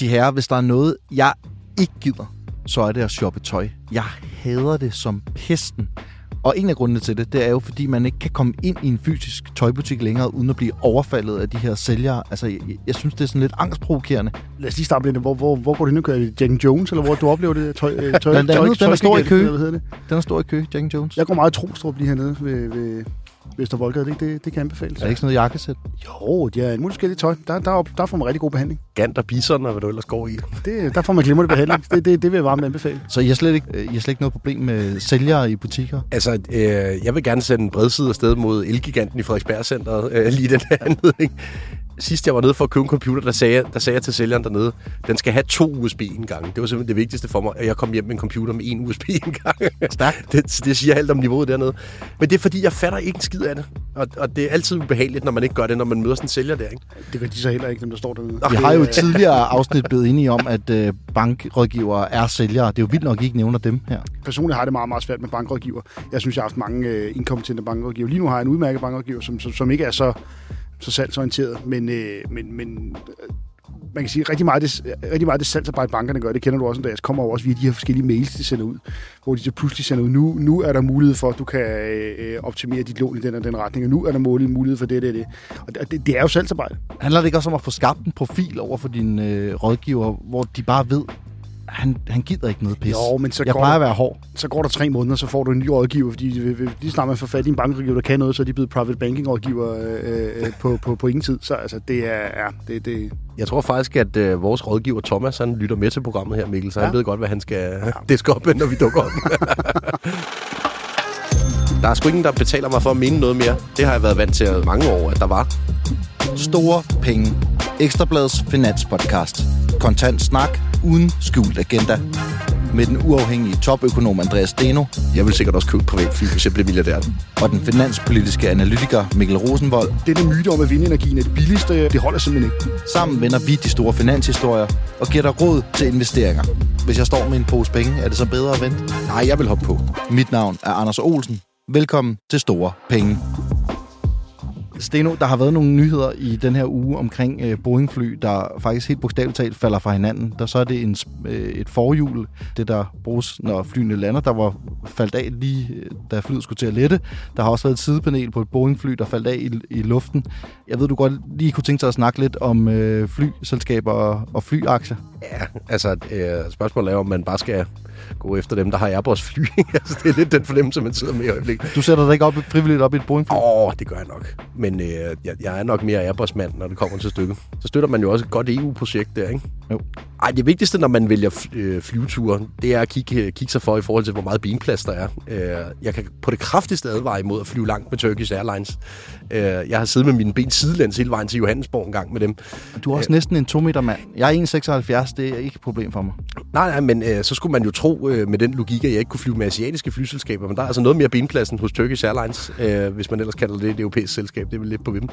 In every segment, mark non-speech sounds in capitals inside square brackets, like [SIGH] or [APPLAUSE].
De her, hvis der er noget, jeg ikke gider, så er det at shoppe tøj. Jeg hader det som pesten. Og en af grundene til det, det er jo, fordi man ikke kan komme ind i en fysisk tøjbutik længere, uden at blive overfaldet af de her sælgere. Altså, jeg, jeg synes, det er sådan lidt angstprovokerende. Lad os lige starte det. Hvor, hvor, hvor går og kører? Er det Jack Jones, eller hvor du oplever det tøj? øh, tøj andet, tøj, den er stor i kø. det? Den er stor i kø, Jack Jones. Jeg går meget trostrup lige hernede ved, ved Vestervoldgade. Det, det, det kan anbefales. Er det ikke sådan noget jakkesæt? Jo, de har en mulig forskellige tøj. Der, der, der får man rigtig god behandling. Gant og bison, og hvad du ellers går i. Det, der får man glimrende behandling. Det, det, det vil jeg varmt anbefale. Så I har slet ikke, I har slet ikke noget problem med sælgere i butikker? Altså, øh, jeg vil gerne sende en bredside afsted mod Elgiganten i Frederiksberg-centret, øh, lige den her anledning. Sidst jeg var nede for at købe en computer, der sagde, der sagde jeg til sælgeren dernede, den skal have to USB-indgange. Det var simpelthen det vigtigste for mig, at jeg kom hjem med en computer med en USB-indgang. Stærkt. [LAUGHS] Det, det siger alt om niveauet dernede. Men det er fordi, jeg fatter ikke en skid af det. Og, og det er altid ubehageligt, når man ikke gør det, når man møder sådan en sælger der. Ikke? Det gør de så heller ikke, dem der står derude. Vi har jo i tidligere afsnit blevet enige om, at øh, bankrådgivere er sælgere. Det er jo vildt nok, I ikke nævner dem her. Personligt har jeg det meget, meget svært med bankrådgiver. Jeg synes, jeg har haft mange øh, inkompetente bankrådgiver. Lige nu har jeg en udmærket bankrådgiver, som, som, som ikke er så, så salgsorienteret. Men, øh, men, men øh, man kan sige, rigtig meget, det, rigtig meget det salgsarbejde, bankerne gør, det kender du også, Andreas, kommer jo også via de her forskellige mails, de sender ud, hvor de så pludselig sender ud, nu, nu er der mulighed for, at du kan øh, optimere dit lån i den og den retning, og nu er der mulighed mulighed for det og det, og det. Og det, det, det er jo salgsarbejde. Handler det ikke også om at få skabt en profil over for dine øh, rådgiver, hvor de bare ved, han, han gider ikke noget pis. Jo, men så jeg går plejer at være hård. så går der tre måneder, så får du en ny rådgiver, fordi lige snart man får fat i en bankrådgiver, der kan noget, så er de blevet private banking rådgiver øh, øh, på, på, på ingen tid. Så altså, det er, ja, det, det, Jeg tror faktisk, at øh, vores rådgiver Thomas, han lytter med til programmet her, Mikkel, så ja. han Ja. ved godt, hvad han skal diske op når vi dukker op. [LAUGHS] der er sgu ingen, der betaler mig for at mene noget mere. Det har jeg været vant til mange år, at der var. Store penge. Ekstrabladets finanspodcast. Kontant snak uden skjult agenda. Med den uafhængige topøkonom Andreas Steno Jeg vil sikkert også købe et privat fly, hvis jeg blev milliardær. og den finanspolitiske analytiker Mikkel Rosenvold. det der myte om, at vindenergien er det billigste, det holder simpelthen ikke. Sammen vender vi de store finanshistorier og giver dig råd til investeringer. Hvis jeg står med en pose penge, er det så bedre at vente? Nej, jeg vil hoppe på. Mit navn er Anders Olsen. Velkommen til Store Penge. Steno, der har været nogle nyheder i den her uge omkring øh, Boeing-fly, der faktisk helt bogstaveligt talt falder fra hinanden. Der så er det en, øh, et forhjul, det der bruges, når flyene lander, der var faldt af lige, øh, da flyet skulle til at lette. Der har også været et sidepanel på et Boeing-fly, der faldt af i, i luften. Jeg ved, du godt lige kunne tænke dig at snakke lidt om øh, flyselskaber og, og flyaktier. Ja, altså øh, spørgsmålet er, om man bare skal gå efter dem, der har Airbus fly. [LAUGHS] altså, det er lidt den fornemmelse, man sidder med i øjeblikket. Du sætter dig ikke op, frivilligt op i et Boeing-fly? Åh, oh, det gør jeg nok. Men øh, jeg, jeg er nok mere Airbus-mand, når det kommer til stykket. Så støtter man jo også et godt EU-projekt der, ikke? Jo. Ej, det vigtigste, når man vælger fly, øh, flyveture, det er at kigge, kigge sig for i forhold til, hvor meget benplads der er. Øh, jeg kan på det kraftigste advare imod at flyve langt med Turkish Airlines. Øh, jeg har siddet med mine ben sidelæns hele vejen til Johannesborg en gang med dem. Du er også næsten en 2 meter mand. Jeg er 1,76, det er ikke et problem for mig. Nej, nej, men øh, så skulle man jo tro øh, med den logik, at jeg ikke kunne flyve med asiatiske flyselskaber, men der er altså noget mere benplads end hos Turkish Airlines, øh, hvis man ellers kalder det et europæisk selskab. Det er lidt på vim.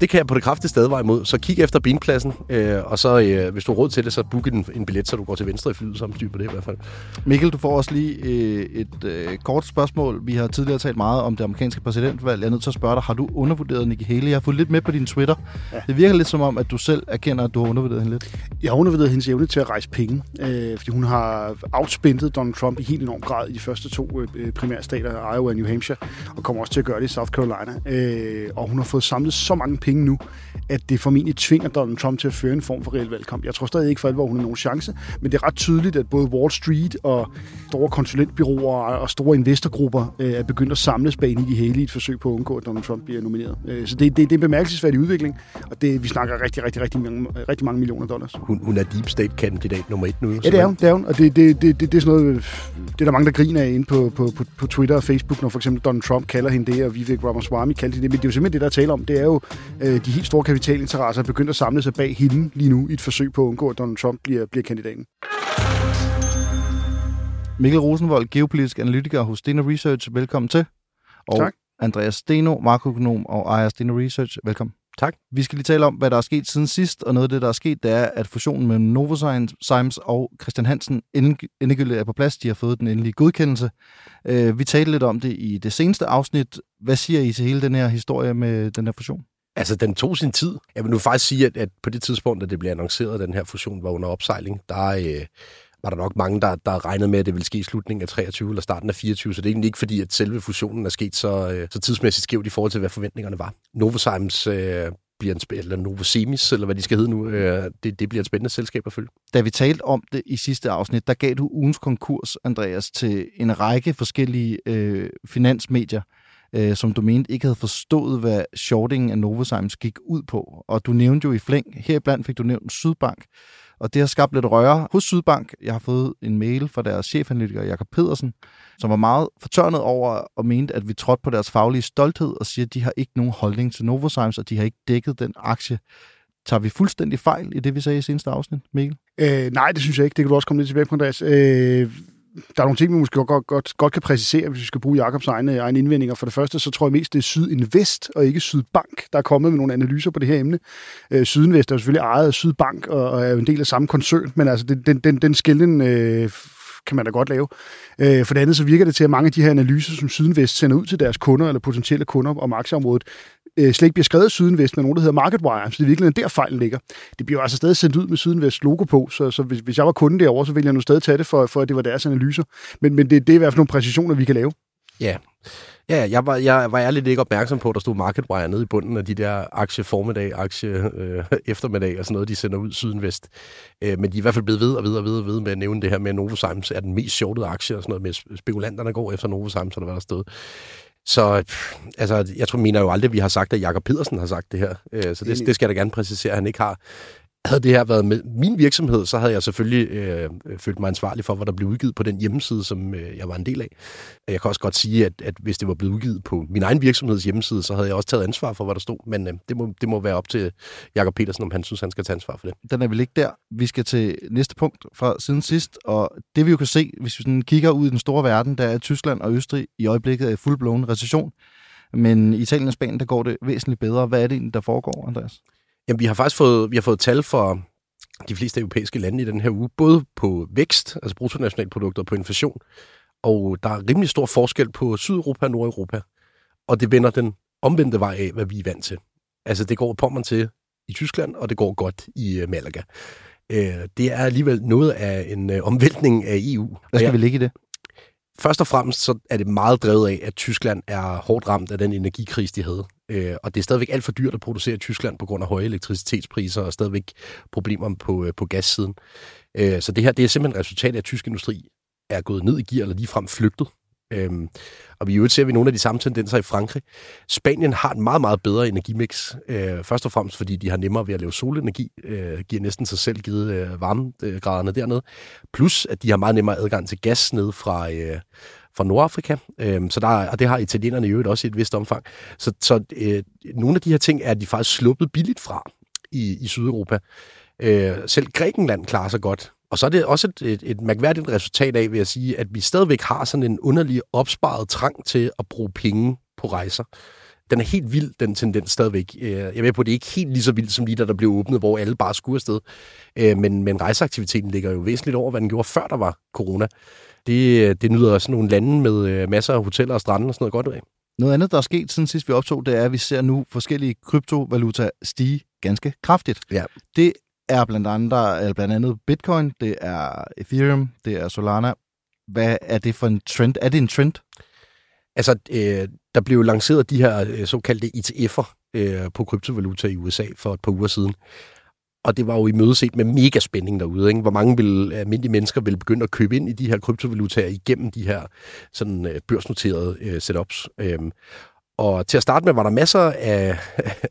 Det kan jeg på det kraftigste advare imod. Så kig efter benpladsen, øh, og så øh, hvis du har råd til det, så book en, en billet, så du går til venstre i flyet, som styr på det i hvert fald. Mikkel, du får også lige øh, et øh, kort spørgsmål. Vi har tidligere talt meget om det amerikanske præsidentvalg. Jeg er nødt til at spørge dig, har du undervurderet Nikki Haley? Jeg har fået lidt med på din Twitter. Ja. Det virker lidt som om, at du selv erkender, at du har undervurderet hende lidt. Jeg har undervurderet hendes evne til at rejse penge, øh, fordi hun har outspændet Donald Trump i helt enorm grad i de første to øh, primærstater, Iowa og New Hampshire, og kommer også til at gøre det i South Carolina. Øh, og hun har fået samlet så mange penge nu, at det formentlig tvinger Donald Trump til at føre en form for reel valgkamp. Jeg tror stadig ikke for alvor, hun har nogen chance, men det er ret tydeligt, at både Wall Street og store konsulentbyråer og store investorgrupper øh, er begyndt at samles bag Nikki Haley i et forsøg på at undgå, at Donald Trump bliver nomineret. Øh, så det, det, det er en bemærkelsesværdig udvikling, og det, vi snakker rigtig, rigtig, rigtig, mange, rigtig mange millioner dollars. Hun, hun er deep state-kandidat nummer et nu. Ja, det er hun. Det er hun. Og det, det, det, det, det er sådan noget, det er der mange, der griner af inde på, på, på, på Twitter og Facebook, når for eksempel Donald Trump kalder hende det, og Vivek Ramaswamy kalder hende det. Men det er jo simpelthen det, der er tale om. Det er jo øh, de helt store kapitalinteresser, er begyndt at samle sig bag hende lige nu i et forsøg på at undgå, at Donald Trump bliver, bliver kandidaten. Mikkel Rosenvold, geopolitisk analytiker hos Steno Research. Velkommen til. Og Tak. Andreas Steno, makroøkonom og ejer Steno Research. Velkommen. Tak. Vi skal lige tale om, hvad der er sket siden sidst, og noget af det, der er sket, det er, at fusionen mellem Novozymes og Christian Hansen ende- endegyldigt er på plads. De har fået den endelige godkendelse. Øh, Vi talte lidt om det i det seneste afsnit. Hvad siger I til hele den her historie med den her fusion? Altså, den tog sin tid. Jeg vil nu faktisk sige, at, at på det tidspunkt, da det blev annonceret, at den her fusion var under opsejling, der øh, var der nok mange, der, der regnede med, at det ville ske i slutningen af 23 eller starten af 24, så det er egentlig ikke fordi, at selve fusionen er sket så, øh, så tidsmæssigt skævt i forhold til, hvad forventningerne var. Novozymes øh, bliver en eller Novosemis, eller hvad de skal hedde nu, øh, det, det bliver et spændende selskab at følge. Da vi talte om det i sidste afsnit, der gav du ugens konkurs, Andreas, til en række forskellige øh, finansmedier, øh, som du mente ikke havde forstået, hvad shortingen af Novozymes gik ud på. Og du nævnte jo i flæng, heriblandt fik du nævnt Sydbank, og det har skabt lidt røre hos Sydbank. Jeg har fået en mail fra deres chefanalytiker, Jakob Pedersen, som var meget fortørnet over og mente, at vi trådte på deres faglige stolthed og siger, at de har ikke nogen holdning til Novozymes, og de har ikke dækket den aktie. Tager vi fuldstændig fejl i det, vi sagde i seneste afsnit, Mikkel? Øh, nej, det synes jeg ikke. Det kan du også komme lidt tilbage på, Andreas. Øh, der er nogle ting, vi måske godt, godt, godt kan præcisere, hvis vi skal bruge Jakobs egne, egne indvendinger. For det første, så tror jeg mest, det er Sydinvest og ikke Sydbank, der er kommet med nogle analyser på det her emne. Øh, Sydinvest er jo selvfølgelig ejet af Sydbank og, og er jo en del af samme koncern, men altså den, den, den skillen øh, kan man da godt lave. Øh, for det andet, så virker det til, at mange af de her analyser, som Sydenvest sender ud til deres kunder eller potentielle kunder om aktieområdet, øh, slet ikke bliver skrevet Sydenvest, med nogen, der hedder Marketwire. Så det er virkelig der fejlen ligger. Det bliver altså stadig sendt ud med Sydenvest logo på, så, så hvis, hvis jeg var kunde derovre, så ville jeg nu stadig tage det, for, for at det var deres analyser. Men, men det, det er i hvert fald nogle præcisioner, vi kan lave. Ja, Ja, jeg var, jeg var ærligt ikke opmærksom på, at der stod Marketwire nede i bunden af de der aktie formiddag, aktie øh, [LAUGHS] eftermiddag og sådan noget, de sender ud Sydinvest. Øh, men de er i hvert fald blevet ved og ved og ved og ved med at nævne det her med, at Novozymes er den mest shortede aktie og sådan noget med spekulanterne går efter Novozymes, eller hvad der stod. Så altså, jeg tror, mener jo aldrig, at vi har sagt, at Jakob Pedersen har sagt det her. Øh, så det, det skal jeg da gerne præcisere, at han ikke har havde det her været med min virksomhed, så havde jeg selvfølgelig øh, følt mig ansvarlig for, hvad der blev udgivet på den hjemmeside, som øh, jeg var en del af. Jeg kan også godt sige, at, at hvis det var blevet udgivet på min egen virksomheds hjemmeside, så havde jeg også taget ansvar for, hvad der stod. Men øh, det, må, det må være op til Jakob Petersen, om han synes, han skal tage ansvar for det. Den er vel ikke der. Vi skal til næste punkt fra siden sidst, og det vi jo kan se, hvis vi sådan kigger ud i den store verden, der er Tyskland og Østrig i øjeblikket er i fuldblåen recession. Men i Italien og Spanien, der går det væsentligt bedre. Hvad er det egentlig, der foregår, Andreas? Jamen, vi har faktisk fået, vi har fået tal for de fleste europæiske lande i den her uge, både på vækst, altså bruttonationalprodukter, og på inflation. Og der er rimelig stor forskel på Sydeuropa og Nordeuropa. Og det vender den omvendte vej af, hvad vi er vant til. Altså, det går på man til i Tyskland, og det går godt i uh, Malaga. Uh, det er alligevel noget af en uh, omvæltning af EU. Hvad skal vi ligge i det? Først og fremmest så er det meget drevet af, at Tyskland er hårdt ramt af den energikrise, de havde. Øh, og det er stadigvæk alt for dyrt at producere i Tyskland på grund af høje elektricitetspriser og stadigvæk problemer på, øh, på gassiden. Øh, så det her det er simpelthen resultatet resultat af, at tysk industri er gået ned i gear eller ligefrem flygtet. Øhm, og vi øvrigt ser vi nogle af de samme tendenser i Frankrig. Spanien har en meget, meget bedre energimix. Øh, først og fremmest, fordi de har nemmere ved at lave solenergi. Øh, giver næsten sig selv givet øh, varmegraderne dernede. Plus, at de har meget nemmere adgang til gas ned fra, øh, fra Nordafrika. Øh, så der, og det har italienerne i øvrigt også i et vist omfang. Så, så øh, nogle af de her ting er de faktisk sluppet billigt fra i, i Sydeuropa. Øh, selv Grækenland klarer sig godt og så er det også et, et, et mærkværdigt resultat af, vil jeg sige, at vi stadigvæk har sådan en underlig opsparet trang til at bruge penge på rejser. Den er helt vild, den tendens stadigvæk. Øh, jeg ved på, at det er ikke helt lige så vildt, som lige da der blev åbnet, hvor alle bare skulle afsted. Øh, men, men rejseaktiviteten ligger jo væsentligt over, hvad den gjorde, før der var corona. Det, det nyder også nogle lande med øh, masser af hoteller og strande og sådan noget godt af. Noget andet, der er sket siden sidst vi optog, det er, at vi ser nu forskellige kryptovaluta stige ganske kraftigt. Ja. Det er blandt andre, eller blandt andet Bitcoin, det er Ethereum, det er Solana. Hvad er det for en trend? Er det en trend? Altså, øh, der blev lanceret de her øh, såkaldte ETF'er øh, på kryptovaluta i USA for et par uger siden. Og det var jo i mødeset med mega spænding derude, ikke? hvor mange vil, almindelige mennesker vil begynde at købe ind i de her kryptovalutaer igennem de her sådan, øh, børsnoterede øh, setups. Øh og til at starte med var der masser af,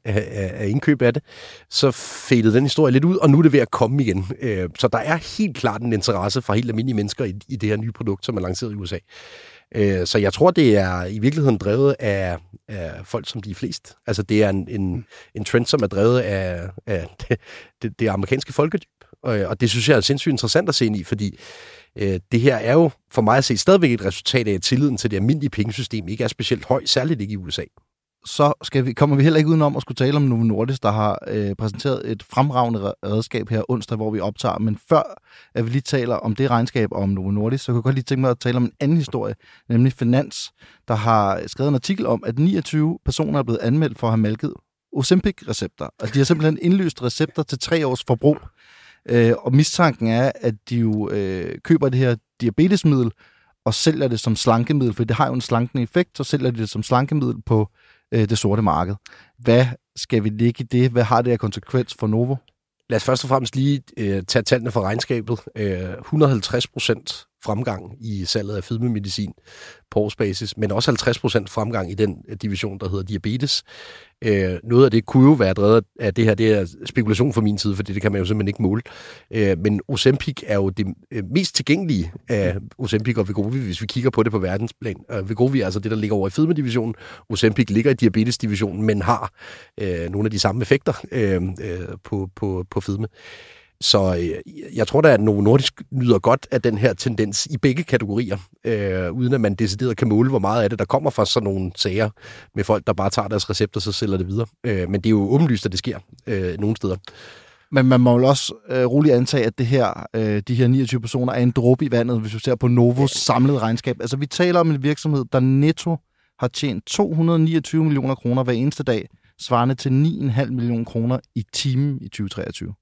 af, af indkøb af det. Så fadede den historie lidt ud, og nu er det ved at komme igen. Øh, så der er helt klart en interesse fra helt almindelige mennesker i, i det her nye produkt, som er lanceret i USA. Øh, så jeg tror, det er i virkeligheden drevet af, af folk som de flest. Altså det er en, en, en trend, som er drevet af, af det, [LAUGHS] det, det amerikanske folkedyb. Og, og det synes jeg er sindssygt interessant at se ind i, fordi øh, Øh, det her er jo for mig at se stadigvæk et resultat af, at tilliden til det almindelige pengesystem ikke er specielt høj, særligt ikke i USA. Så skal vi, kommer vi heller ikke udenom at skulle tale om Novo Nordisk, der har øh, præsenteret et fremragende redskab her onsdag, hvor vi optager. Men før at vi lige taler om det regnskab om Novo Nordisk, så kan jeg godt lige tænke mig at tale om en anden historie, nemlig Finans, der har skrevet en artikel om, at 29 personer er blevet anmeldt for at have malket Ozempic-recepter. Og de har simpelthen indløst recepter til tre års forbrug. Øh, og mistanken er, at de jo øh, køber det her diabetesmiddel og sælger det som slankemiddel, for det har jo en slankende effekt, så sælger de det som slankemiddel på øh, det sorte marked. Hvad skal vi ligge i det? Hvad har det af konsekvens for Novo? Lad os først og fremmest lige øh, tage tallene fra regnskabet. Øh, 150 procent fremgang i salget af fedmemedicin på årsbasis, men også 50% fremgang i den division, der hedder diabetes. Øh, noget af det kunne jo være drevet af det her, det er spekulation fra min side, for det kan man jo simpelthen ikke måle. Øh, men Ozempic er jo det øh, mest tilgængelige af Ozempic og Wegovy, hvis vi kigger på det på verdensplan. Øh, Wegovy er altså det, der ligger over i fedmedivisionen. Ozempic ligger i diabetesdivisionen, men har øh, nogle af de samme effekter øh, øh, på, på, på fedme. Så øh, jeg tror da, at Novo Nordisk nyder godt af den her tendens i begge kategorier, øh, uden at man decideret kan måle, hvor meget af det, der kommer fra sådan nogle sager med folk, der bare tager deres recepter, så sælger det videre. Øh, men det er jo åbenlyst, at det sker øh, nogle steder. Men man må jo også øh, roligt antage, at det her, øh, de her 29 personer er en dråbe i vandet, hvis vi ser på Novos samlede regnskab. Altså, vi taler om en virksomhed, der netto har tjent 229 millioner kroner hver eneste dag, svarende til 9,5 millioner kroner i timen i 2023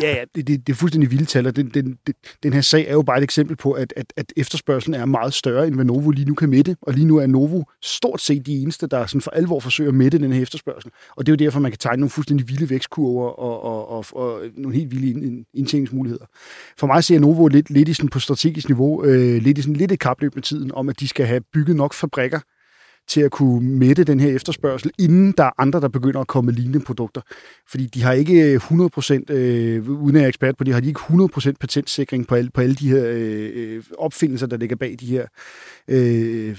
ja, ja, [LAUGHS] det, det, det er fuldstændig vildt tal, og den, den, den, den her sag er jo bare et eksempel på, at, at, at efterspørgselen er meget større, end hvad Novo lige nu kan mætte, og lige nu er Novo stort set de eneste, der sådan for alvor forsøger at mætte den her efterspørgsel. Og det er jo derfor, man kan tegne nogle fuldstændig vilde vækstkurver og, og, og, og nogle helt vilde indtjeningsmuligheder. For mig ser Novo lidt, lidt i sådan på strategisk niveau, øh, lidt i sådan lidt et kapløb med tiden, om at de skal have bygget nok fabrikker, til at kunne mætte den her efterspørgsel, inden der er andre, der begynder at komme med lignende produkter. Fordi de har ikke øh, 100%, øh, uden at jeg er ekspert på det, har de ikke 100% patentsikring på alle, på alle de her øh, øh, opfindelser, der ligger bag de her øh,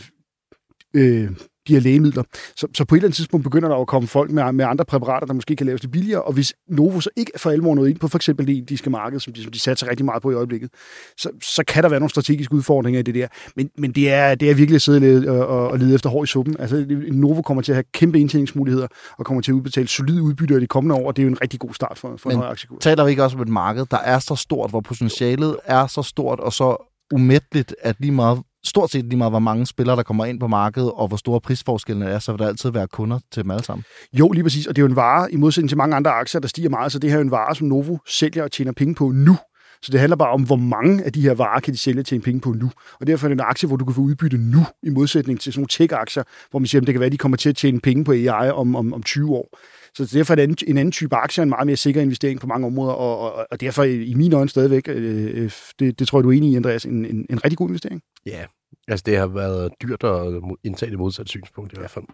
øh, her lægemidler. Så, så på et eller andet tidspunkt begynder der at komme folk med, med andre præparater, der måske kan laves det billigere, og hvis Novo så ikke for alvor noget ind på for eksempel det indiske marked, som de, som de satser rigtig meget på i øjeblikket, så, så kan der være nogle strategiske udfordringer i det der. Men, men det, er, det er virkelig at sidde og, og, og lede efter hår i suppen. Altså, Novo kommer til at have kæmpe indtjeningsmuligheder, og kommer til at udbetale solide udbytter i de kommende år, og det er jo en rigtig god start for, for men en høj aktiekurs. taler vi ikke også om et marked, der er så stort, hvor potentialet er så stort, og så umætteligt, at lige meget stort set lige meget, hvor mange spillere, der kommer ind på markedet, og hvor store prisforskellene er, så vil der altid være kunder til dem alle sammen. Jo, lige præcis. Og det er jo en vare, i modsætning til mange andre aktier, der stiger meget, så det her er jo en vare, som Novo sælger og tjener penge på nu. Så det handler bare om, hvor mange af de her varer kan de sælge til en penge på nu. Og derfor er det en aktie, hvor du kan få udbytte nu, i modsætning til sådan nogle tech-aktier, hvor man siger, at det kan være, at de kommer til at tjene penge på AI om, om, om 20 år. Så derfor er en, en anden type aktie en meget mere sikker investering på mange områder, og, og, og derfor i mine øjne stadigvæk, øh, øh, det, det tror jeg, du er enig i, Andreas, en, en, en rigtig god investering. Ja, Altså, det har været dyrt at indtage det modsatte synspunkt i hvert fald.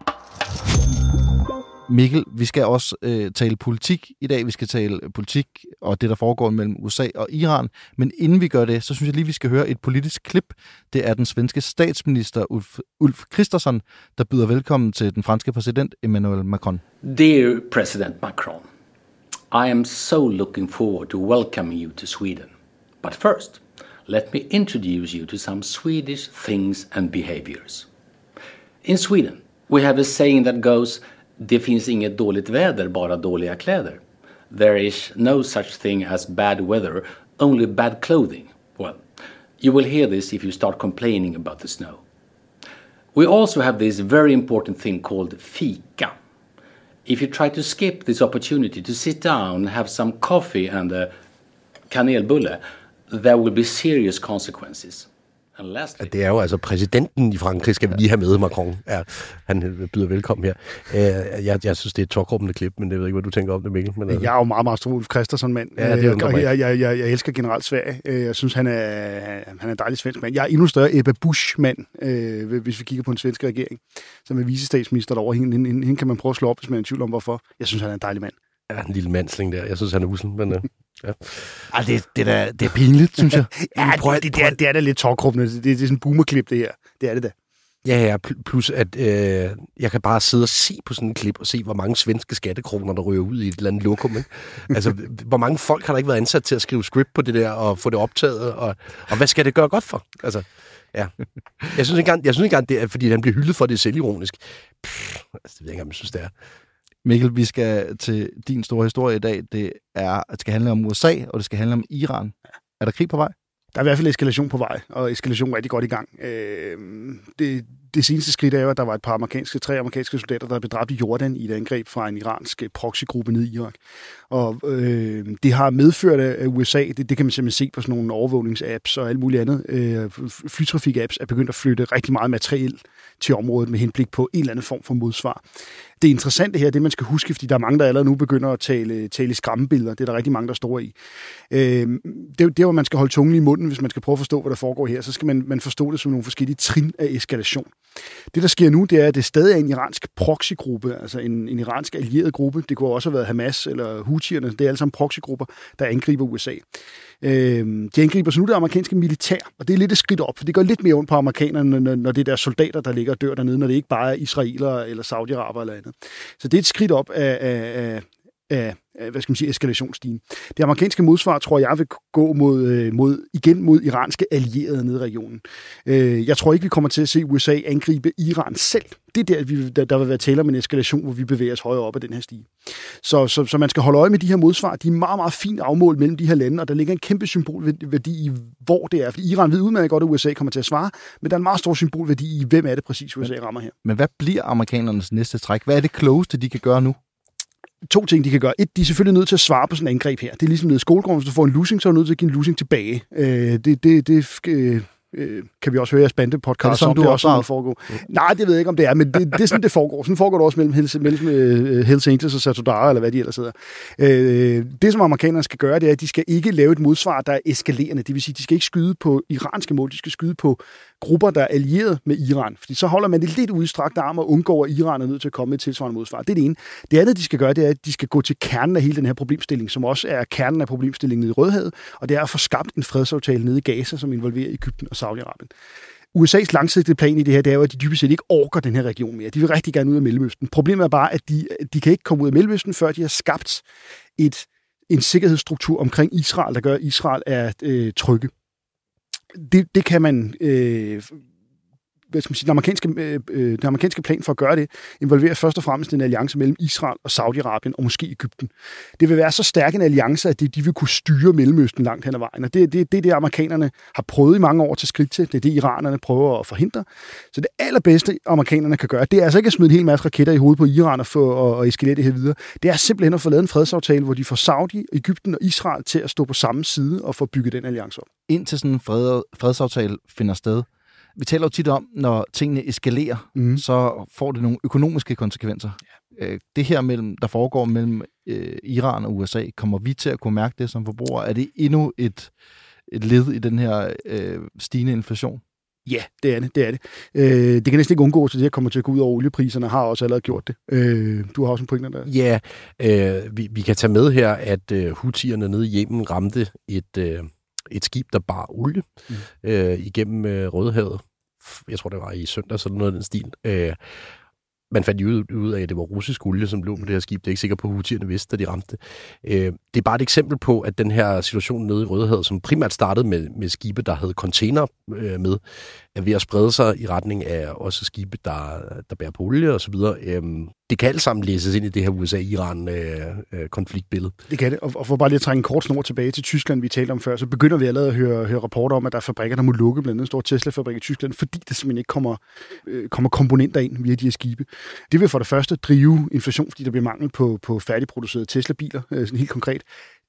Mikkel, vi skal også øh, tale politik i dag. Vi skal tale politik og det, der foregår mellem USA og Iran. Men inden vi gør det, så synes jeg lige, vi skal høre et politisk klip. Det er den svenske statsminister Ulf, Ulf Christensen, der byder velkommen til den franske præsident Emmanuel Macron. Dear President Macron, I am so looking forward to welcoming you to Sweden. But first, let me introduce you to some Swedish things and behaviors. In Sweden, we have a saying that goes det finns inget dåligt väder, bara dåliga kläder. There is no such thing as bad weather, only bad clothing. Well, you will hear this if you start complaining about the snow. We also have this very important thing called fika. If you try to skip this opportunity to sit down, have some coffee and a kanelbulle, there will be serious consequences. Det er jo altså præsidenten i Frankrig, skal vi lige have med, Macron. Ja, han byder velkommen her. Uh, jeg, jeg synes, det er et tokrummende klip, men jeg ved ikke, hvad du tænker om det, Mikkel. Men, altså. Jeg er jo meget, meget stor Ulf Christensen mand. Ja, det jeg, jeg, jeg, jeg, jeg, elsker generelt Sverige. Øh, jeg synes, han er, han er en dejlig svensk mand. Jeg er endnu større Ebba Busch-mand, øh, hvis vi kigger på en svensk regering, som er visestatsminister derovre. Hende, hende, hende kan man prøve at slå op, hvis man er i tvivl om, hvorfor. Jeg synes, han er en dejlig mand. Ja, en lille mandsling der. Jeg synes, han er usel, men... Ja. Ej, det, det, der, det er pinligt, synes jeg. [LAUGHS] ja, prøv, det, det, det, er, det er da lidt tårkruppende. Det, det, er sådan en boomerklip, det her. Det er det da. Ja, ja, plus at øh, jeg kan bare sidde og se på sådan en klip og se, hvor mange svenske skattekroner, der ryger ud i et eller andet lokum. Ikke? Altså, [LAUGHS] hvor mange folk har der ikke været ansat til at skrive script på det der og få det optaget, og, og hvad skal det gøre godt for? Altså, ja. Jeg synes ikke engang, jeg synes ikke engang det er, fordi han bliver hyldet for, det er selvironisk. Pff, altså, det ved jeg ikke, om jeg synes, det er. Mikkel, vi skal til din store historie i dag. Det er, det skal handle om USA, og det skal handle om Iran. Er der krig på vej? Der er i hvert fald eskalation på vej, og eskalation er rigtig godt i gang. Øh, det, det seneste skridt er jo, at der var et par amerikanske, tre amerikanske soldater, der blev dræbt i Jordan i et angreb fra en iransk øh, proxygruppe ned i Irak. Og øh, det har medført af USA, det, det kan man simpelthen se på sådan nogle overvågningsapps og alt muligt andet, øh, flytrafik-apps er begyndt at flytte rigtig meget materiel til området med henblik på en eller anden form for modsvar. Det interessante her, det man skal huske, fordi der er mange, der allerede nu begynder at tale, tale i skræmmebilleder, det er der rigtig mange, der står i. Øh, det, det hvor man skal holde tungen i munden, hvis man skal prøve at forstå, hvad der foregår her, så skal man, man forstå det som nogle forskellige trin af eskalation. Det, der sker nu, det er, at det stadig er en iransk proxygruppe, altså en, en iransk allieret gruppe. Det kunne også have været Hamas eller Houthierne. Det er alle sammen proxygrupper, der angriber USA. Øh, de angriber så nu det amerikanske militær, og det er lidt et skridt op, for det går lidt mere ondt på amerikanerne, når, når det er deres soldater, der ligger og dør dernede, når det ikke bare er israelere eller saudiaraber eller andet. Så det er et skridt op af, af, af, af hvad skal man sige, eskalationsstigen. Det amerikanske modsvar, tror jeg, vil gå mod, øh, mod, igen mod iranske allierede nede i regionen. Øh, jeg tror ikke, vi kommer til at se USA angribe Iran selv. Det er der, vi, der, der vil være tale om en eskalation, hvor vi bevæger os højere op ad den her stige. Så, så, så man skal holde øje med de her modsvar. De er meget, meget fint afmålt mellem de her lande, og der ligger en kæmpe symbolværdi i, hvor det er. Fordi Iran ved udmærket godt, at USA kommer til at svare, men der er en meget stor symbolværdi i, hvem er det præcis, USA rammer her. Men hvad bliver amerikanernes næste træk? Hvad er det klogeste, de kan gøre nu? To ting, de kan gøre. Et, de er selvfølgelig nødt til at svare på sådan en angreb her. Det er ligesom nede i skolegården. Hvis du får en losing, så er du nødt til at give en losing tilbage. Øh, det, det, det øh, øh, kan vi også høre i Spande podcast er det sådan, du det også sådan, det foregår. Mm. Nej, det ved jeg ikke, om det er, men det, det er sådan, det foregår. Sådan foregår det også mellem Hells, mellem uh, Hells Angels og Satudara, eller hvad de ellers hedder. Øh, det, som amerikanerne skal gøre, det er, at de skal ikke lave et modsvar, der er eskalerende. Det vil sige, de skal ikke skyde på iranske mål, de skal skyde på grupper, der er allieret med Iran. Fordi så holder man det lidt udstrakt arm og undgår, at Iran er nødt til at komme med et tilsvarende modsvar. Det er det ene. Det andet, de skal gøre, det er, at de skal gå til kernen af hele den her problemstilling, som også er kernen af problemstillingen i Rødhavet, og det er at få skabt en fredsaftale nede i Gaza, som involverer Ægypten og Saudi-Arabien. USA's langsigtede plan i det her, det er jo, at de dybest set ikke orker den her region mere. De vil rigtig gerne ud af Mellemøsten. Problemet er bare, at de, de kan ikke komme ud af Mellemøsten, før de har skabt et, en sikkerhedsstruktur omkring Israel, der gør, at Israel er øh, trygge. Det, det kan man øh, hvad skal man sige, den, amerikanske, øh, øh, den amerikanske plan for at gøre det, involverer først og fremmest en alliance mellem Israel og Saudi-Arabien, og måske Ægypten. Det vil være så stærk en alliance, at de, de vil kunne styre Mellemøsten langt hen ad vejen. Og det, det, det det, amerikanerne har prøvet i mange år til skridt til. Det er det, iranerne prøver at forhindre. Så det allerbedste, amerikanerne kan gøre, det er altså ikke at smide en hel masse raketter i hovedet på Iran og, få, og, og eskalere det her videre. Det er simpelthen at få lavet en fredsaftale, hvor de får Saudi, Ægypten og Israel til at stå på samme side og få bygget den alliance op. Indtil sådan en fred, fredsaftale finder sted, vi taler jo tit om, når tingene eskalerer, mm. så får det nogle økonomiske konsekvenser. Ja. Det her, mellem, der foregår mellem øh, Iran og USA, kommer vi til at kunne mærke det som forbrugere? Er det endnu et, et led i den her øh, stigende inflation? Ja, det er det. Det, er det. Øh, det kan næsten ikke undgå, at det kommer til at gå ud over oliepriserne, har også allerede gjort det. Øh, du har også en pointe der. Ja, øh, vi, vi kan tage med her, at øh, hutierne nede i Yemen ramte et... Øh et skib, der bar olie mm. øh, igennem øh, Rødehavet. Jeg tror, det var i søndag, sådan noget af den stil. Øh, man fandt jo ud af, at det var russisk olie, som lå på det her skib. Det er ikke sikkert på, at hutierne vidste, da de ramte øh, det. er bare et eksempel på, at den her situation nede i Rødehavet, som primært startede med, med skibe, der havde container øh, med, er ved at sprede sig i retning af også skibe, der, der bærer på olie og så videre. Øhm, det kan alt sammen læses ind i det her USA-Iran-konfliktbillede. Øh, det kan det, og, og for bare lige at trænge en kort snor tilbage til Tyskland, vi talte om før, så begynder vi allerede at høre, høre rapporter om, at der er fabrikker, der må lukke, blandt andet en stor Tesla-fabrik i Tyskland, fordi der simpelthen ikke kommer, øh, kommer komponenter ind via de her skibe. Det vil for det første drive inflation, fordi der bliver mangel på, på færdigproducerede Tesla-biler, øh, sådan helt konkret.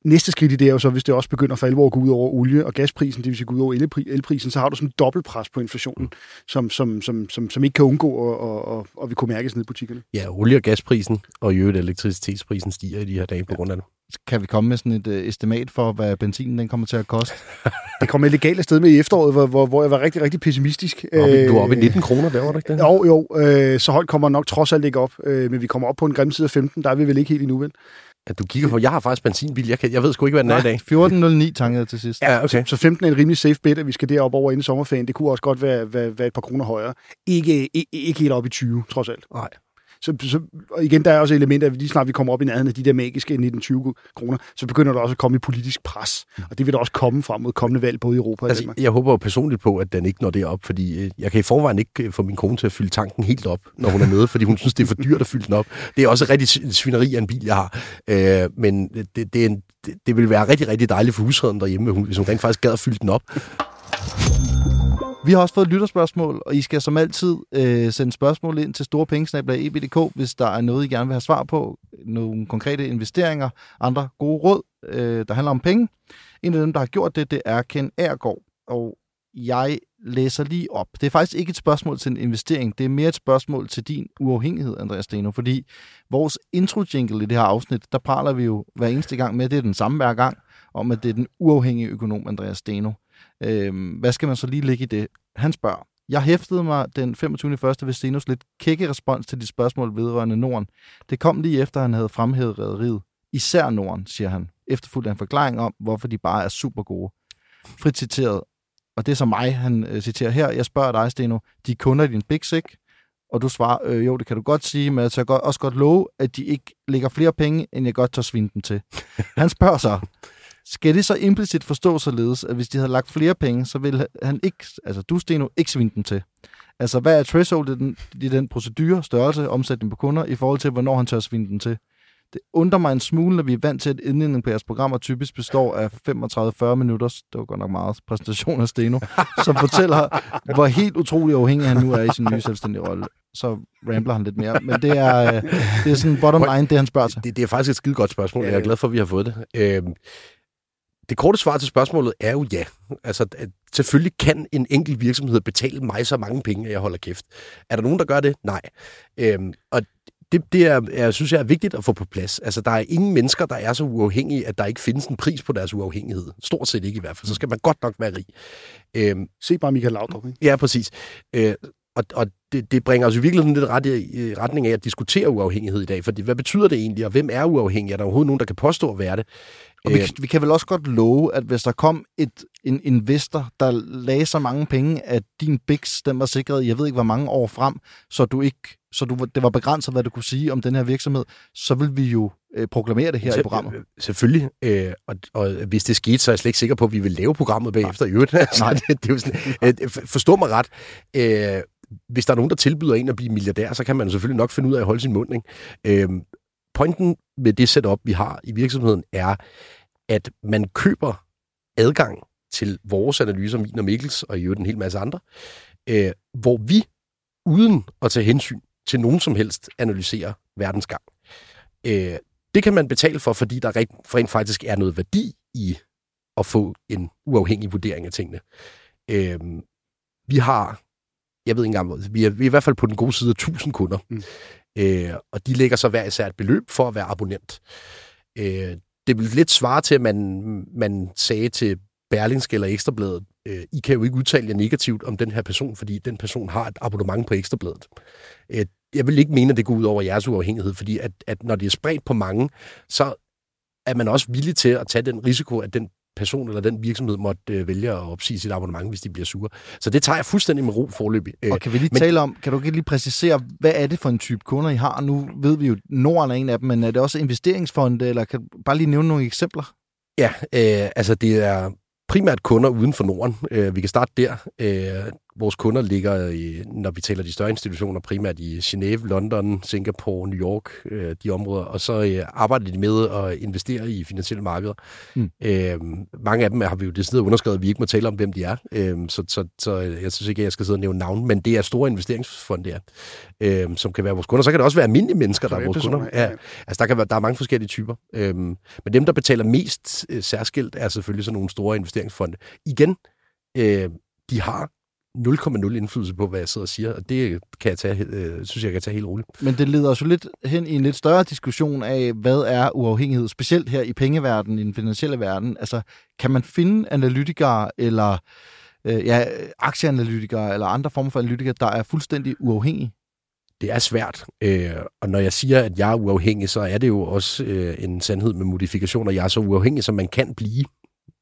Næste skridt i det er jo så, hvis det også begynder for alvor at gå ud over olie- og gasprisen, det vil sige gå ud over elprisen, så har du sådan en dobbeltpres på inflationen, som, som, som, som, som ikke kan undgå og, og, og, og vi kunne mærkes ned i butikkerne. Ja, olie- og gasprisen og i øvrigt elektricitetsprisen stiger i de her dage på ja. grund af det. Kan vi komme med sådan et uh, estimat for, hvad benzinen den kommer til at koste? [LAUGHS] det kom et legalt sted med i efteråret, hvor, hvor, hvor jeg var rigtig, rigtig pessimistisk. du var oppe i 19 kroner der, var det ikke det? Jo, jo. Øh, så højt kommer nok trods alt ikke op. Øh, men vi kommer op på en grim side af 15, der er vi vel ikke helt endnu, vel? at du kigger på. Jeg har faktisk benzinbil. Jeg, kan, jeg ved sgu ikke, hvad den er i dag. 14.09 tankede jeg til sidst. Ja, okay. Så, så 15 er en rimelig safe bet, at vi skal derop over inden sommerferien. Det kunne også godt være, være, være et par kroner højere. Ikke, ikke, ikke helt op i 20, trods alt. Nej. Så, så, og igen, der er også elementer, at lige snart vi kommer op i nærheden af de der magiske 1920 kroner, så begynder der også at komme et politisk pres. Og det vil der også komme frem mod kommende valg både i Europa og altså, Danmark. Jeg håber jo personligt på, at den ikke når det op, fordi øh, jeg kan i forvejen ikke øh, få min kone til at fylde tanken helt op, når hun er nede, fordi hun synes, det er for dyrt at fylde den op. Det er også rigtig svineri af en bil, jeg har. Øh, men det, det, er en, det, det vil være rigtig, rigtig dejligt for husredden derhjemme, hvis hun rent faktisk gad at fylde den op. Vi har også fået lytterspørgsmål, og I skal som altid øh, sende spørgsmål ind til storepengesnabla.eb.dk, hvis der er noget, I gerne vil have svar på. Nogle konkrete investeringer, andre gode råd, øh, der handler om penge. En af dem, der har gjort det, det er Ken Ergaard, og jeg læser lige op. Det er faktisk ikke et spørgsmål til en investering, det er mere et spørgsmål til din uafhængighed, Andreas Steno, fordi vores intro-jingle i det her afsnit, der praler vi jo hver eneste gang med, det er den samme hver gang, om at det er den uafhængige økonom, Andreas Steno. Øhm, hvad skal man så lige lægge i det? Han spørger, jeg hæftede mig den 25. første ved Stenos lidt kække respons til de spørgsmål vedrørende Norden. Det kom lige efter, han havde fremhævet rædderiet. Især Norden, siger han, efterfulgt af en forklaring om, hvorfor de bare er super gode. Frit citeret, og det er så mig, han øh, citerer her. Jeg spørger dig, Steno, de kunder i din Big Sick, og du svarer, øh, jo, det kan du godt sige, men jeg tør godt, også godt love, at de ikke lægger flere penge, end jeg godt tør svinde dem til. Han spørger så, skal det så implicit forstå således, at hvis de havde lagt flere penge, så ville han ikke, altså du, Steno, ikke svinde dem til? Altså, hvad er threshold i den, i den procedure, størrelse, omsætning på kunder, i forhold til, hvornår han tør svinde dem til? Det undrer mig en smule, når vi er vant til, at indledningen på jeres programmer typisk består af 35-40 minutter, det var godt nok meget, præsentation af Steno, [LAUGHS] som fortæller, hvor helt utrolig afhængig han nu er i sin nye selvstændige rolle. Så rambler han lidt mere. Men det er, øh, det er sådan bottom line, det han spørger til. Det, det er faktisk et skide godt spørgsmål, jeg er glad for, at vi har fået det. Øhm, det korte svar til spørgsmålet er jo ja. Altså, selvfølgelig kan en enkelt virksomhed betale mig så mange penge, at jeg holder kæft. Er der nogen, der gør det? Nej. Øhm, og det, det er, jeg synes jeg er vigtigt at få på plads. Altså, der er ingen mennesker, der er så uafhængige, at der ikke findes en pris på deres uafhængighed. Stort set ikke i hvert fald. Så skal man godt nok være rig. Øhm, Se bare Michael Laudrup, ikke? Ja, præcis. Øh, og, og det, det bringer os i virkeligheden lidt ret i, i retning af at diskutere uafhængighed i dag. Fordi hvad betyder det egentlig, og hvem er uafhængig? Er der overhovedet nogen, der kan påstå at være det? Og vi, vi kan vel også godt love, at hvis der kom et, en investor, der lagde så mange penge, at din BIX, den var sikret, jeg ved ikke hvor mange år frem, så du ikke så du, det var begrænset, hvad du kunne sige om den her virksomhed, så vil vi jo øh, proklamere det her Se, i programmet. Øh, selvfølgelig. Øh, og, og hvis det skete, så er jeg slet ikke sikker på, at vi vil lave programmet bagefter i øvrigt. [LAUGHS] Altså, Nej. det, det er jo sådan, øh, forstå mig ret. Øh, hvis der er nogen, der tilbyder en at blive milliardær, så kan man selvfølgelig nok finde ud af at holde sin mund. Ikke? Øhm, pointen med det setup, vi har i virksomheden, er, at man køber adgang til vores analyser, min og Mikkels, og i øvrigt en hel masse andre, øh, hvor vi, uden at tage hensyn til nogen som helst, analyserer verdens gang. Øh, det kan man betale for, fordi der rent, rent faktisk er noget værdi i at få en uafhængig vurdering af tingene. Øh, vi har, jeg ved ikke engang, vi er, vi er i hvert fald på den gode side af 1000 kunder. Mm. Øh, og de lægger så hver især et beløb for at være abonnent. Øh, det vil lidt svare til, at man, man sagde til Berlingske eller Ekstrabladet, øh, I kan jo ikke udtale jer negativt om den her person, fordi den person har et abonnement på Ekstrabladet. Øh, jeg vil ikke mene, at det går ud over jeres uafhængighed, fordi at, at når det er spredt på mange, så er man også villig til at tage den risiko, at den person eller den virksomhed måtte øh, vælge at opsige sit abonnement, hvis de bliver sure. Så det tager jeg fuldstændig med ro forløb. Øh, og kan vi lige men, tale om, kan du ikke lige præcisere, hvad er det for en type kunder, I har? Nu ved vi jo, Norden er en af dem, men er det også investeringsfonde, eller kan du bare lige nævne nogle eksempler? Ja, øh, altså det er primært kunder uden for Norden. Øh, vi kan starte der. Øh, vores kunder ligger, i, når vi taler de større institutioner, primært i Genève, London, Singapore, New York, øh, de områder, og så øh, arbejder de med at investere i finansielle markeder. Mm. Øh, mange af dem har vi jo decideret underskrevet, at vi ikke må tale om, hvem de er, øh, så, så, så jeg synes ikke, at jeg skal sidde og nævne navn, men det er store investeringsfonde, der, øh, som kan være vores kunder. Så kan det også være almindelige mennesker, der er vores kunder. Ja, altså, der, kan være, der er mange forskellige typer. Øh, men dem, der betaler mest øh, særskilt, er selvfølgelig sådan nogle store investeringsfonde. Igen, øh, de har 0,0 indflydelse på, hvad jeg sidder og siger, og det kan jeg tage, øh, synes jeg kan tage helt roligt. Men det leder os jo lidt hen i en lidt større diskussion af, hvad er uafhængighed, specielt her i pengeverdenen, i den finansielle verden. Altså, kan man finde analytikere eller øh, ja, aktieanalytikere eller andre former for analytikere, der er fuldstændig uafhængige? Det er svært, øh, og når jeg siger, at jeg er uafhængig, så er det jo også øh, en sandhed med modifikationer. Jeg er så uafhængig, som man kan blive,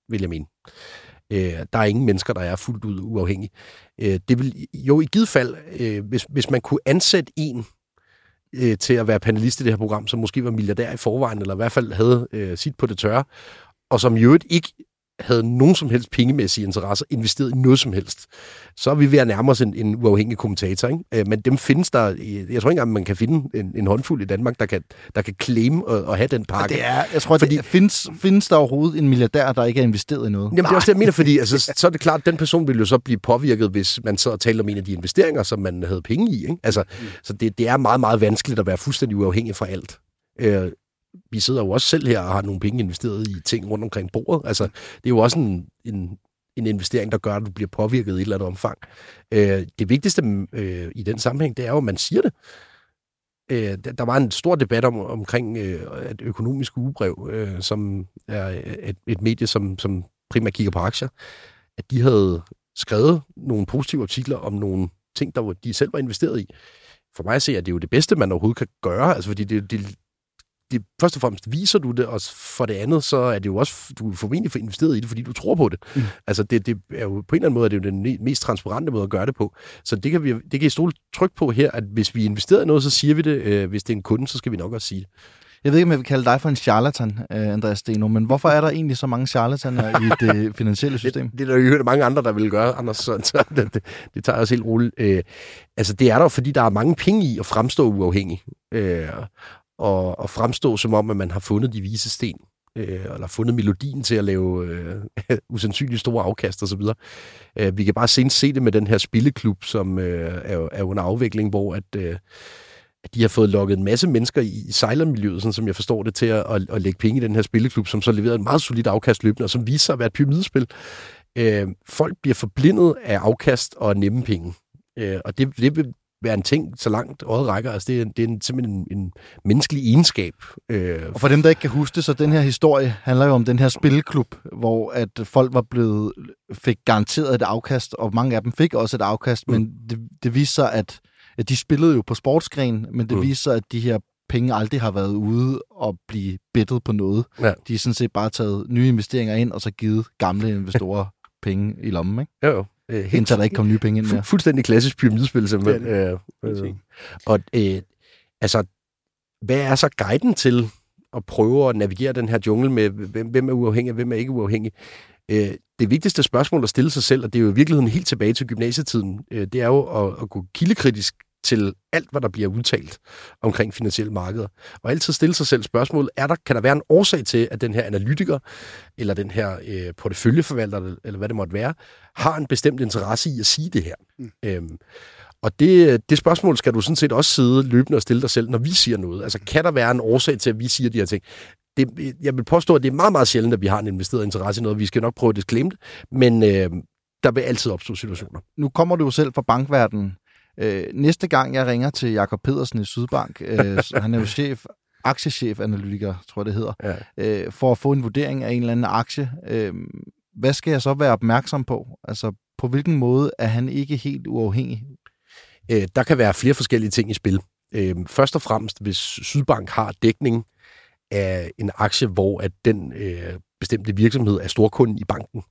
vil jeg mene. Øh, der er ingen mennesker, der er fuldt ud uafhængige. Øh, det vil jo i givet fald, øh, hvis, hvis man kunne ansætte en øh, til at være panelist i det her program, som måske var milliardær i forvejen, eller i hvert fald havde øh, sit på det tørre, og som i øvrigt ikke havde nogen som helst pengemæssige interesser investeret i noget som helst, så er vi ved at nærme os en, en uafhængig kommentator. Ikke? Øh, men dem findes der, jeg tror ikke engang, man kan finde en, en håndfuld i Danmark, der kan, der kan claim at, at have den pakke. Det er, jeg tror, fordi, det, findes, findes der overhovedet en milliardær, der ikke er investeret i noget? Jamen, det er også det, jeg mener, fordi altså, [LAUGHS] så er det klart, at den person vil jo så blive påvirket, hvis man så taler om en af de investeringer, som man havde penge i. Ikke? Altså, mm. Så det, det er meget, meget vanskeligt at være fuldstændig uafhængig fra alt. Øh, vi sidder jo også selv her og har nogle penge investeret i ting rundt omkring bordet. Altså, det er jo også en, en, en investering, der gør, at du bliver påvirket i et eller andet omfang. Øh, det vigtigste øh, i den sammenhæng, det er jo, at man siger det. Øh, der var en stor debat om, omkring øh, et økonomisk ugebrev, øh, som er et, et medie, som, som primært kigger på aktier, at de havde skrevet nogle positive artikler om nogle ting, der de selv var investeret i. For mig at se, at det er jo det bedste, man overhovedet kan gøre, altså fordi det, det, det, først og fremmest viser du det, og for det andet, så er det jo også, du er formentlig for investeret i det, fordi du tror på det. Mm. Altså, det, det er jo, på en eller anden måde, er det jo den mest transparente måde at gøre det på. Så det kan vi det kan I stole tryk på her, at hvis vi investerer i noget, så siger vi det. Øh, hvis det er en kunde, så skal vi nok også sige det. Jeg ved ikke, om jeg vil kalde dig for en charlatan, øh, Andreas Steno, men hvorfor er der egentlig så mange charlataner i det [LAUGHS] finansielle system? Det, det er der jo mange andre, der vil gøre, Anders, så det, [LAUGHS] det, det tager os helt roligt. Øh, altså, det er der fordi der er mange penge i at fremstå uafhængig. Øh, og, og fremstå som om, at man har fundet de vise sten, øh, eller fundet melodien til at lave øh, [LAUGHS] usandsynligt store afkast osv. Øh, vi kan bare senest se det med den her spilleklub, som øh, er, er under afvikling, hvor at, øh, at de har fået lukket en masse mennesker i, i sejlermiljøet, sådan som jeg forstår det, til at, at, at lægge penge i den her spilleklub, som så leverer et meget solidt afkast løbende, og som viser sig at være et pyramidespil. Øh, folk bliver forblindet af afkast og nemme penge. Øh, og det, det være en ting, så langt øjet rækker. Altså, det er, det er en, simpelthen en, en menneskelig egenskab. Øh. Og for dem, der ikke kan huske det, så den her historie handler jo om den her spilklub, hvor at folk var blevet, fik garanteret et afkast, og mange af dem fik også et afkast, mm. men det, det viste sig, at, at de spillede jo på sportsgren, men det mm. viste sig, at de her penge aldrig har været ude og blive bittet på noget. Ja. De har sådan set bare taget nye investeringer ind, og så givet gamle investorer [LAUGHS] penge i lommen, ikke? Jo, jo. Øh, helt, Indtil der ikke kom nye penge ind mere. Fu- fuldstændig klassisk pyramidespil, simpelthen. Det det. Øh, øh, og øh, altså, hvad er så guiden til at prøve at navigere den her jungle med, hvem, hvem er uafhængig og hvem er ikke uafhængig? Øh, det vigtigste spørgsmål at stille sig selv, og det er jo i virkeligheden helt tilbage til gymnasietiden, øh, det er jo at, at gå kildekritisk til alt, hvad der bliver udtalt omkring finansielle markeder. Og altid stille sig selv spørgsmålet, er der, kan der være en årsag til, at den her analytiker, eller den her øh, porteføljeforvalter, eller hvad det måtte være, har en bestemt interesse i at sige det her? Mm. Øhm, og det, det spørgsmål skal du sådan set også sidde løbende og stille dig selv, når vi siger noget. Altså, kan der være en årsag til, at vi siger de her ting? Det, jeg vil påstå, at det er meget, meget sjældent, at vi har en investeret interesse i noget. Vi skal nok prøve at disclaim det, men øh, der vil altid opstå situationer. Nu kommer du jo selv fra bankverdenen. Øh, næste gang jeg ringer til Jakob Pedersen i Sydbank, øh, [LAUGHS] han er jo chef, aktiechef-analytiker, tror jeg det hedder, ja. øh, for at få en vurdering af en eller anden aktie. Øh, hvad skal jeg så være opmærksom på? Altså, på hvilken måde er han ikke helt uafhængig? Øh, der kan være flere forskellige ting i spil. Øh, først og fremmest, hvis Sydbank har dækning af en aktie, hvor at den øh, bestemte virksomhed er storkunden i banken,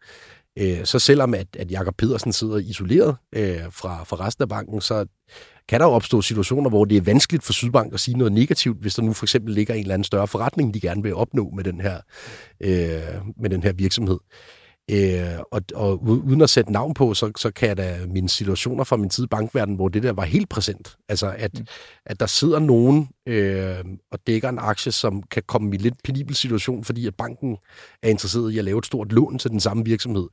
Øh, så selvom at, at Jakob Pedersen sidder isoleret øh, fra, fra resten af banken, så kan der jo opstå situationer, hvor det er vanskeligt for Sydbank at sige noget negativt, hvis der nu for eksempel ligger en eller anden større forretning, de gerne vil opnå med den her, øh, med den her virksomhed. Øh, og, og uden at sætte navn på, så, så kan jeg da mine situationer fra min tid i bankverdenen, hvor det der var helt præsent. Altså, at, mm. at der sidder nogen øh, og dækker en aktie, som kan komme i en lidt penibel situation, fordi at banken er interesseret i at lave et stort lån til den samme virksomhed.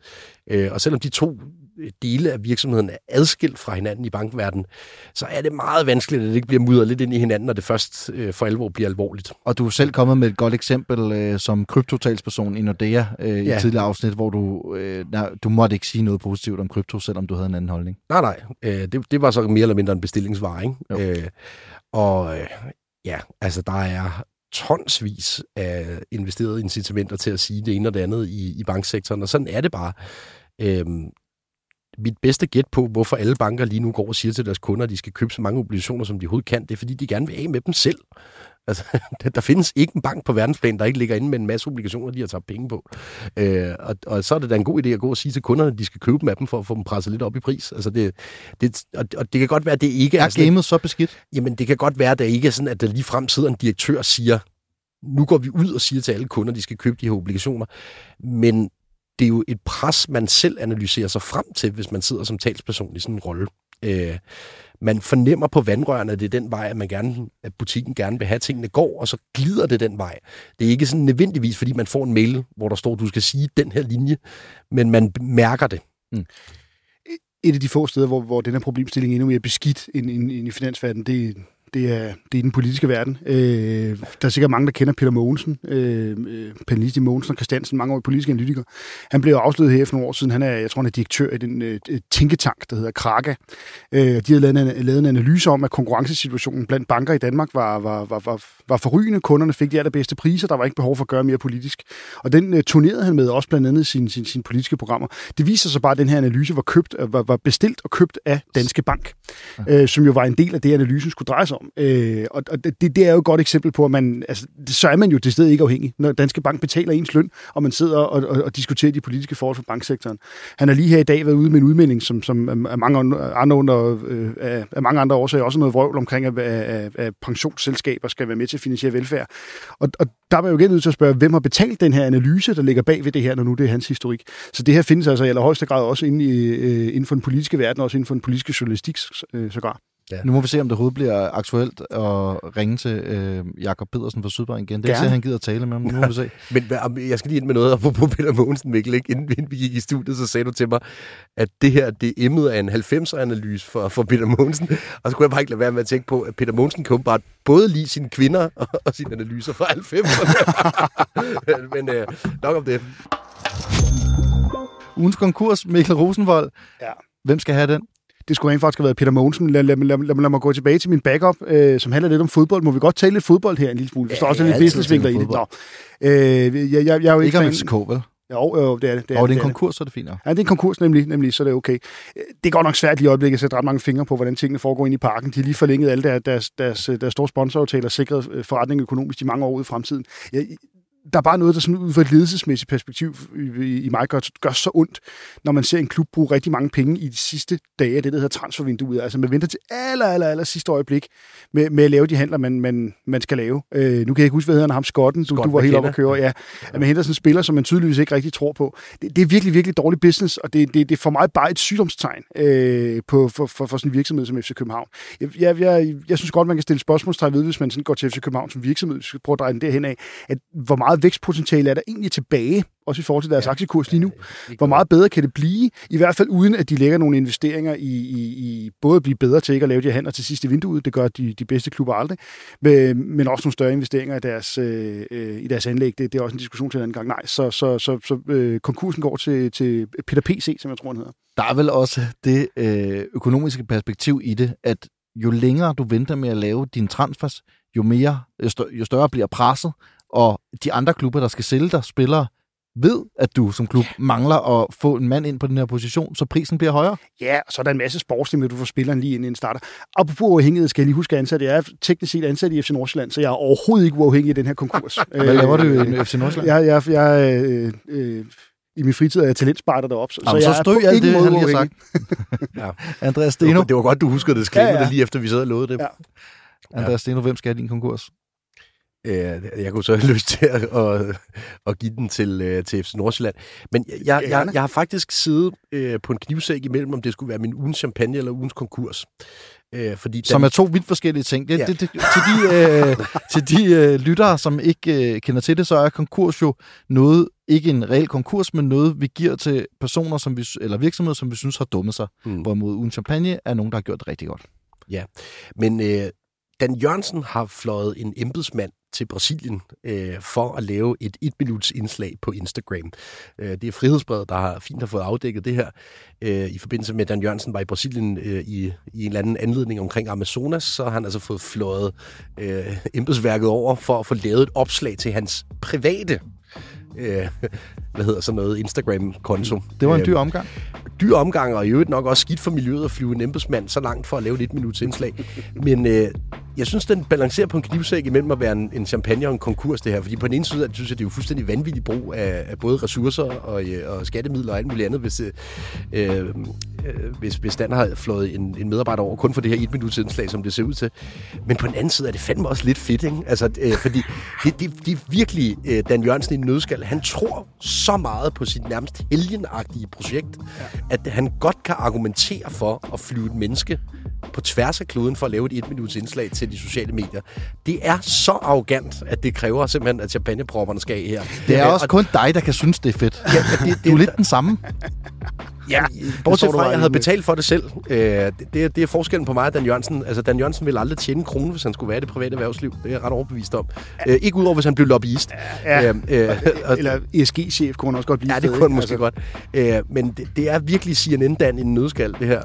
Øh, og selvom de to dele af virksomheden er adskilt fra hinanden i bankverdenen, så er det meget vanskeligt, at det ikke bliver mudret lidt ind i hinanden, når det først øh, for alvor bliver alvorligt. Og du er selv kommet med et godt eksempel øh, som kryptotalsperson i Nordea øh, ja. i tidligere afsnit, hvor du, øh, nej, du måtte ikke sige noget positivt om krypto, selvom du havde en anden holdning. Nej, nej. Øh, det, det var så mere eller mindre en bestillingsvare. Ikke? Øh, og øh, ja, altså der er tonsvis af investerede incitamenter til at sige det ene og det andet i, i banksektoren, og sådan er det bare. Øhm, mit bedste gæt på, hvorfor alle banker lige nu går og siger til deres kunder, at de skal købe så mange obligationer, som de overhovedet kan, det er, fordi de gerne vil af med dem selv. Altså, [LAUGHS] der findes ikke en bank på verdensplan, der ikke ligger inde med en masse obligationer, de har taget penge på. Øh, og, og så er det da en god idé at gå og sige til kunderne, at de skal købe dem af dem, for at få dem presset lidt op i pris. Altså det, det, og, og det kan godt være, at det ikke er... Er gamet så beskidt? Jamen, det kan godt være, at det ikke er sådan, at der lige frem sidder en direktør og siger, nu går vi ud og siger til alle kunder, at de skal købe de her obligationer. Men det er jo et pres, man selv analyserer sig frem til, hvis man sidder som talsperson i sådan en rolle. Øh, man fornemmer på vandrørene, at det er den vej, at, man gerne, at butikken gerne vil have, at tingene går, og så glider det den vej. Det er ikke sådan nødvendigvis, fordi man får en mail, hvor der står, at du skal sige den her linje, men man mærker det. Mm. Et af de få steder, hvor, hvor den her problemstilling er endnu mere beskidt end, end, end i finansverdenen, det, det er, det er den politiske verden. Øh, der er sikkert mange, der kender Peter Mogensen, øh, øh panelist i Mogensen og Christiansen, mange år politisk analytiker. Han blev afsløret her for nogle år siden. Han er, jeg tror, han er direktør i den øh, tænketank, der hedder Kraka. Øh, de havde lavet en, lavet en analyse om, at konkurrencesituationen blandt banker i Danmark var, var, var, var, var forrygende. Kunderne fik de allerbedste priser. Der var ikke behov for at gøre mere politisk. Og den øh, turnerede han med også blandt andet sine sin, sin politiske programmer. Det viser sig bare, at den her analyse var, købt, var, var bestilt og købt af Danske Bank, øh, som jo var en del af det, analysen skulle dreje sig om form. Øh, og og det, det er jo et godt eksempel på, at man, altså, så er man jo til stedet ikke afhængig. Når Danske Bank betaler ens løn, og man sidder og, og, og diskuterer de politiske forhold for banksektoren. Han har lige her i dag været ude med en udmelding, som, som er mange andre, under, øh, af mange andre årsager også noget vrøvl omkring, at, at, at pensionsselskaber skal være med til at finansiere velfærd. Og, og der er man jo igen nødt til at spørge, hvem har betalt den her analyse, der ligger bag ved det her, når nu det er hans historik. Så det her findes altså i allerhøjeste grad også inde, i, øh, inden for den politiske verden, også inden for den politiske journalistik øh, sågar. Ja. Nu må vi se, om det overhovedet bliver aktuelt at ringe til øh, Jakob Pedersen fra Sydbank igen. Det er ikke han gider at tale med ham. Nu må vi se. [LAUGHS] Men jeg skal lige ind med noget på Peter Mogensen, Mikkel. Ikke? Inden, inden vi gik i studiet, så sagde du til mig, at det her, det emmede af en 90'er-analyse for, for Peter Mogensen. Og så kunne jeg bare ikke lade være med at tænke på, at Peter Mogensen kan bare både lide sine kvinder og, og sine analyser fra 90'erne. [LAUGHS] Men øh, nok om det. Ugens konkurs, Mikkel Rosenvold. Ja. Hvem skal have den? Det skulle rent faktisk have været Peter Mogensen. Lad, lad, lad, lad, lad mig gå tilbage til min backup, øh, som handler lidt om fodbold. Må vi godt tale lidt fodbold her en lille smule? Der står også lidt businessvinkler i det. Nå. Øh, jeg, jeg, jeg, er jo ikke, ikke om FCK, vel? Jo, jo, det er det. det er, og det er en konkurs, så er det fint. Ja, det er en konkurs nemlig, nemlig, så er det okay. Det er godt nok svært lige i øjeblikket at sætte ret mange fingre på, hvordan tingene foregår ind i parken. De har lige forlænget alle deres, deres, deres, deres store sponsoraftaler sikret øh, forretning økonomisk i mange år ud i fremtiden. Jeg, der er bare noget, der sådan ud fra et ledelsesmæssigt perspektiv i, i mig gør, gør så ondt, når man ser en klub bruge rigtig mange penge i de sidste dage af det, der hedder transfervinduet. Altså man venter til aller, aller, aller sidste øjeblik med, med at lave de handler, man, man, man skal lave. Øh, nu kan jeg ikke huske, hvad hedder han, ham Skotten, du, du var helt oppe at køre. Ja, at man henter sådan en spiller, som man tydeligvis ikke rigtig tror på. Det, det er virkelig, virkelig dårlig business, og det, det, det er for mig bare et sygdomstegn øh, på, for, for, for sådan en virksomhed som FC København. Jeg, jeg, jeg, jeg synes godt, man kan stille spørgsmålstegn ved, hvis man sådan går til FC København som virksomhed, hvis vi prøver at dreje den derhen af, at hvor meget meget vækstpotentiale er der egentlig tilbage, også i forhold til deres ja, aktiekurs lige nu? Hvor meget bedre kan det blive? I hvert fald uden, at de lægger nogle investeringer i, i, i både at blive bedre til ikke at lave de her handler til sidste vinduet, det gør de, de bedste klubber aldrig, men, men også nogle større investeringer i deres, øh, i deres anlæg. Det, det er også en diskussion til en anden gang. Nej, så, så, så, så øh, konkursen går til, til Peter PC, som jeg tror, han hedder. Der er vel også det øh, økonomiske perspektiv i det, at jo længere du venter med at lave dine transfers, jo mere, jo større bliver presset, og de andre klubber, der skal sælge dig spillere, ved, at du som klub mangler at få en mand ind på den her position, så prisen bliver højere. Ja, og så er der en masse sportslig med, at du får spilleren lige ind i en starter. Apropos uafhængighed, skal jeg lige huske at ansætte. Jeg er teknisk set ansat i FC Nordsjælland, så jeg er overhovedet ikke uafhængig i den her konkurs. [LAUGHS] Hvad laver du i FC Nordsjælland? Jeg, jeg, jeg, øh, øh, i min fritid er jeg talentspejder deroppe. Så, Jamen, så, jeg så stryg alt det, han lige har sagt. [LAUGHS] ja. [LAUGHS] Andreas Steno. Det var, det var godt, du huskede det. Skrive ja, ja. det lige efter, vi sad og lovede det. Ja. Andreas Steno, hvem skal have din konkurs? Øh, jeg kunne så [LAUGHS] have lyst til at, at, at give den til, øh, til FC Nordsjælland. Men jeg, jeg, jeg har faktisk siddet øh, på en knivsæk imellem, om det skulle være min ugens champagne eller ugens konkurs. Øh, fordi den... Som er to vidt forskellige ting. Det, ja. det, det, til de, øh, [LAUGHS] til de øh, lyttere, som ikke øh, kender til det, så er konkurs jo noget, ikke en reel konkurs, men noget, vi giver til personer som vi, eller virksomheder, som vi synes har dummet sig. Mm. Hvorimod ugen champagne er nogen, der har gjort det rigtig godt. Ja, men øh, Dan Jørgensen har fløjet en embedsmand til Brasilien øh, for at lave et et minuts indslag på Instagram. Øh, det er Frihedsbrevet, der har fint har fået afdækket det her øh, i forbindelse med, at Dan Jørgensen var i Brasilien øh, i, i en eller anden anledning omkring Amazonas, så har han altså fået fløjet øh, embedsværket over for at få lavet et opslag til hans private øh, hvad hedder sådan noget, Instagram-konto. Det var en dyr øh, omgang. Dyr omgang, og i øvrigt nok også skidt for miljøet at flyve en embedsmand så langt for at lave et et minuts indslag. Men øh, jeg synes, den balancerer på en knivsæk imellem at være en, en champagne og en konkurs, det her. Fordi på den ene side, synes jeg, det er jo fuldstændig vanvittig brug af, af både ressourcer og, øh, og skattemidler og alt muligt andet, hvis, øh, øh, hvis, hvis Dan har flået en, en medarbejder over kun for det her et minuts indslag, som det ser ud til. Men på den anden side er det fandme også lidt fedt, ikke? Altså, øh, fordi [LAUGHS] det, det, det er virkelig øh, Dan Jørgensen i nødskal. Han tror så meget på sit nærmest helgenagtige projekt, ja. at han godt kan argumentere for at flyve et menneske på tværs af kloden for at lave et et minuts indslag til de sociale medier. Det er så arrogant, at det kræver simpelthen, at champagnepropperne skal af her. Det er også kun dig, der kan synes, det er fedt. Ja, det, det, du er lidt den samme. Ja, bortset fra, at jeg havde betalt for det selv. Øh, det, det, er forskellen på mig og Dan Jørgensen. Altså, Dan Jørgensen ville aldrig tjene en krone, hvis han skulle være i det private erhvervsliv. Det er jeg ret overbevist om. Øh, ikke udover, hvis han blev lobbyist. Ja, øh, øh, eller ESG-chef kunne han også godt blive. Ja, det kunne han måske altså. godt. Øh, men det, det er virkelig CNN-Dan i en nødskal, det her.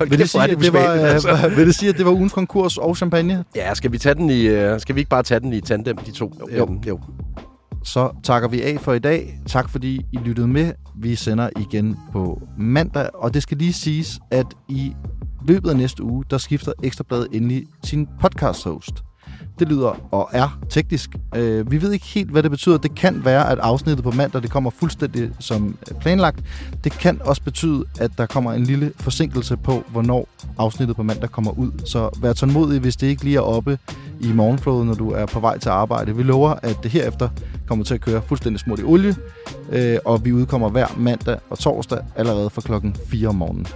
Øh, vil, det sige, det, det var, altså. [LAUGHS] vil det sige, at det var ugens konkurs og champagne? Ja, skal vi, tage den i, uh, skal vi ikke bare tage den i tandem, de to? Jo. Øhm, jo så takker vi af for i dag. Tak fordi I lyttede med. Vi sender igen på mandag, og det skal lige siges, at i løbet af næste uge, der skifter Ekstrabladet endelig sin podcast host. Det lyder og er teknisk. Øh, vi ved ikke helt, hvad det betyder. Det kan være, at afsnittet på mandag det kommer fuldstændig som øh, planlagt. Det kan også betyde, at der kommer en lille forsinkelse på, hvornår afsnittet på mandag kommer ud. Så vær tålmodig, hvis det ikke lige er oppe i morgenflåden, når du er på vej til arbejde. Vi lover, at det herefter kommer til at køre fuldstændig smurt i olie, øh, og vi udkommer hver mandag og torsdag allerede fra klokken 4 om morgenen.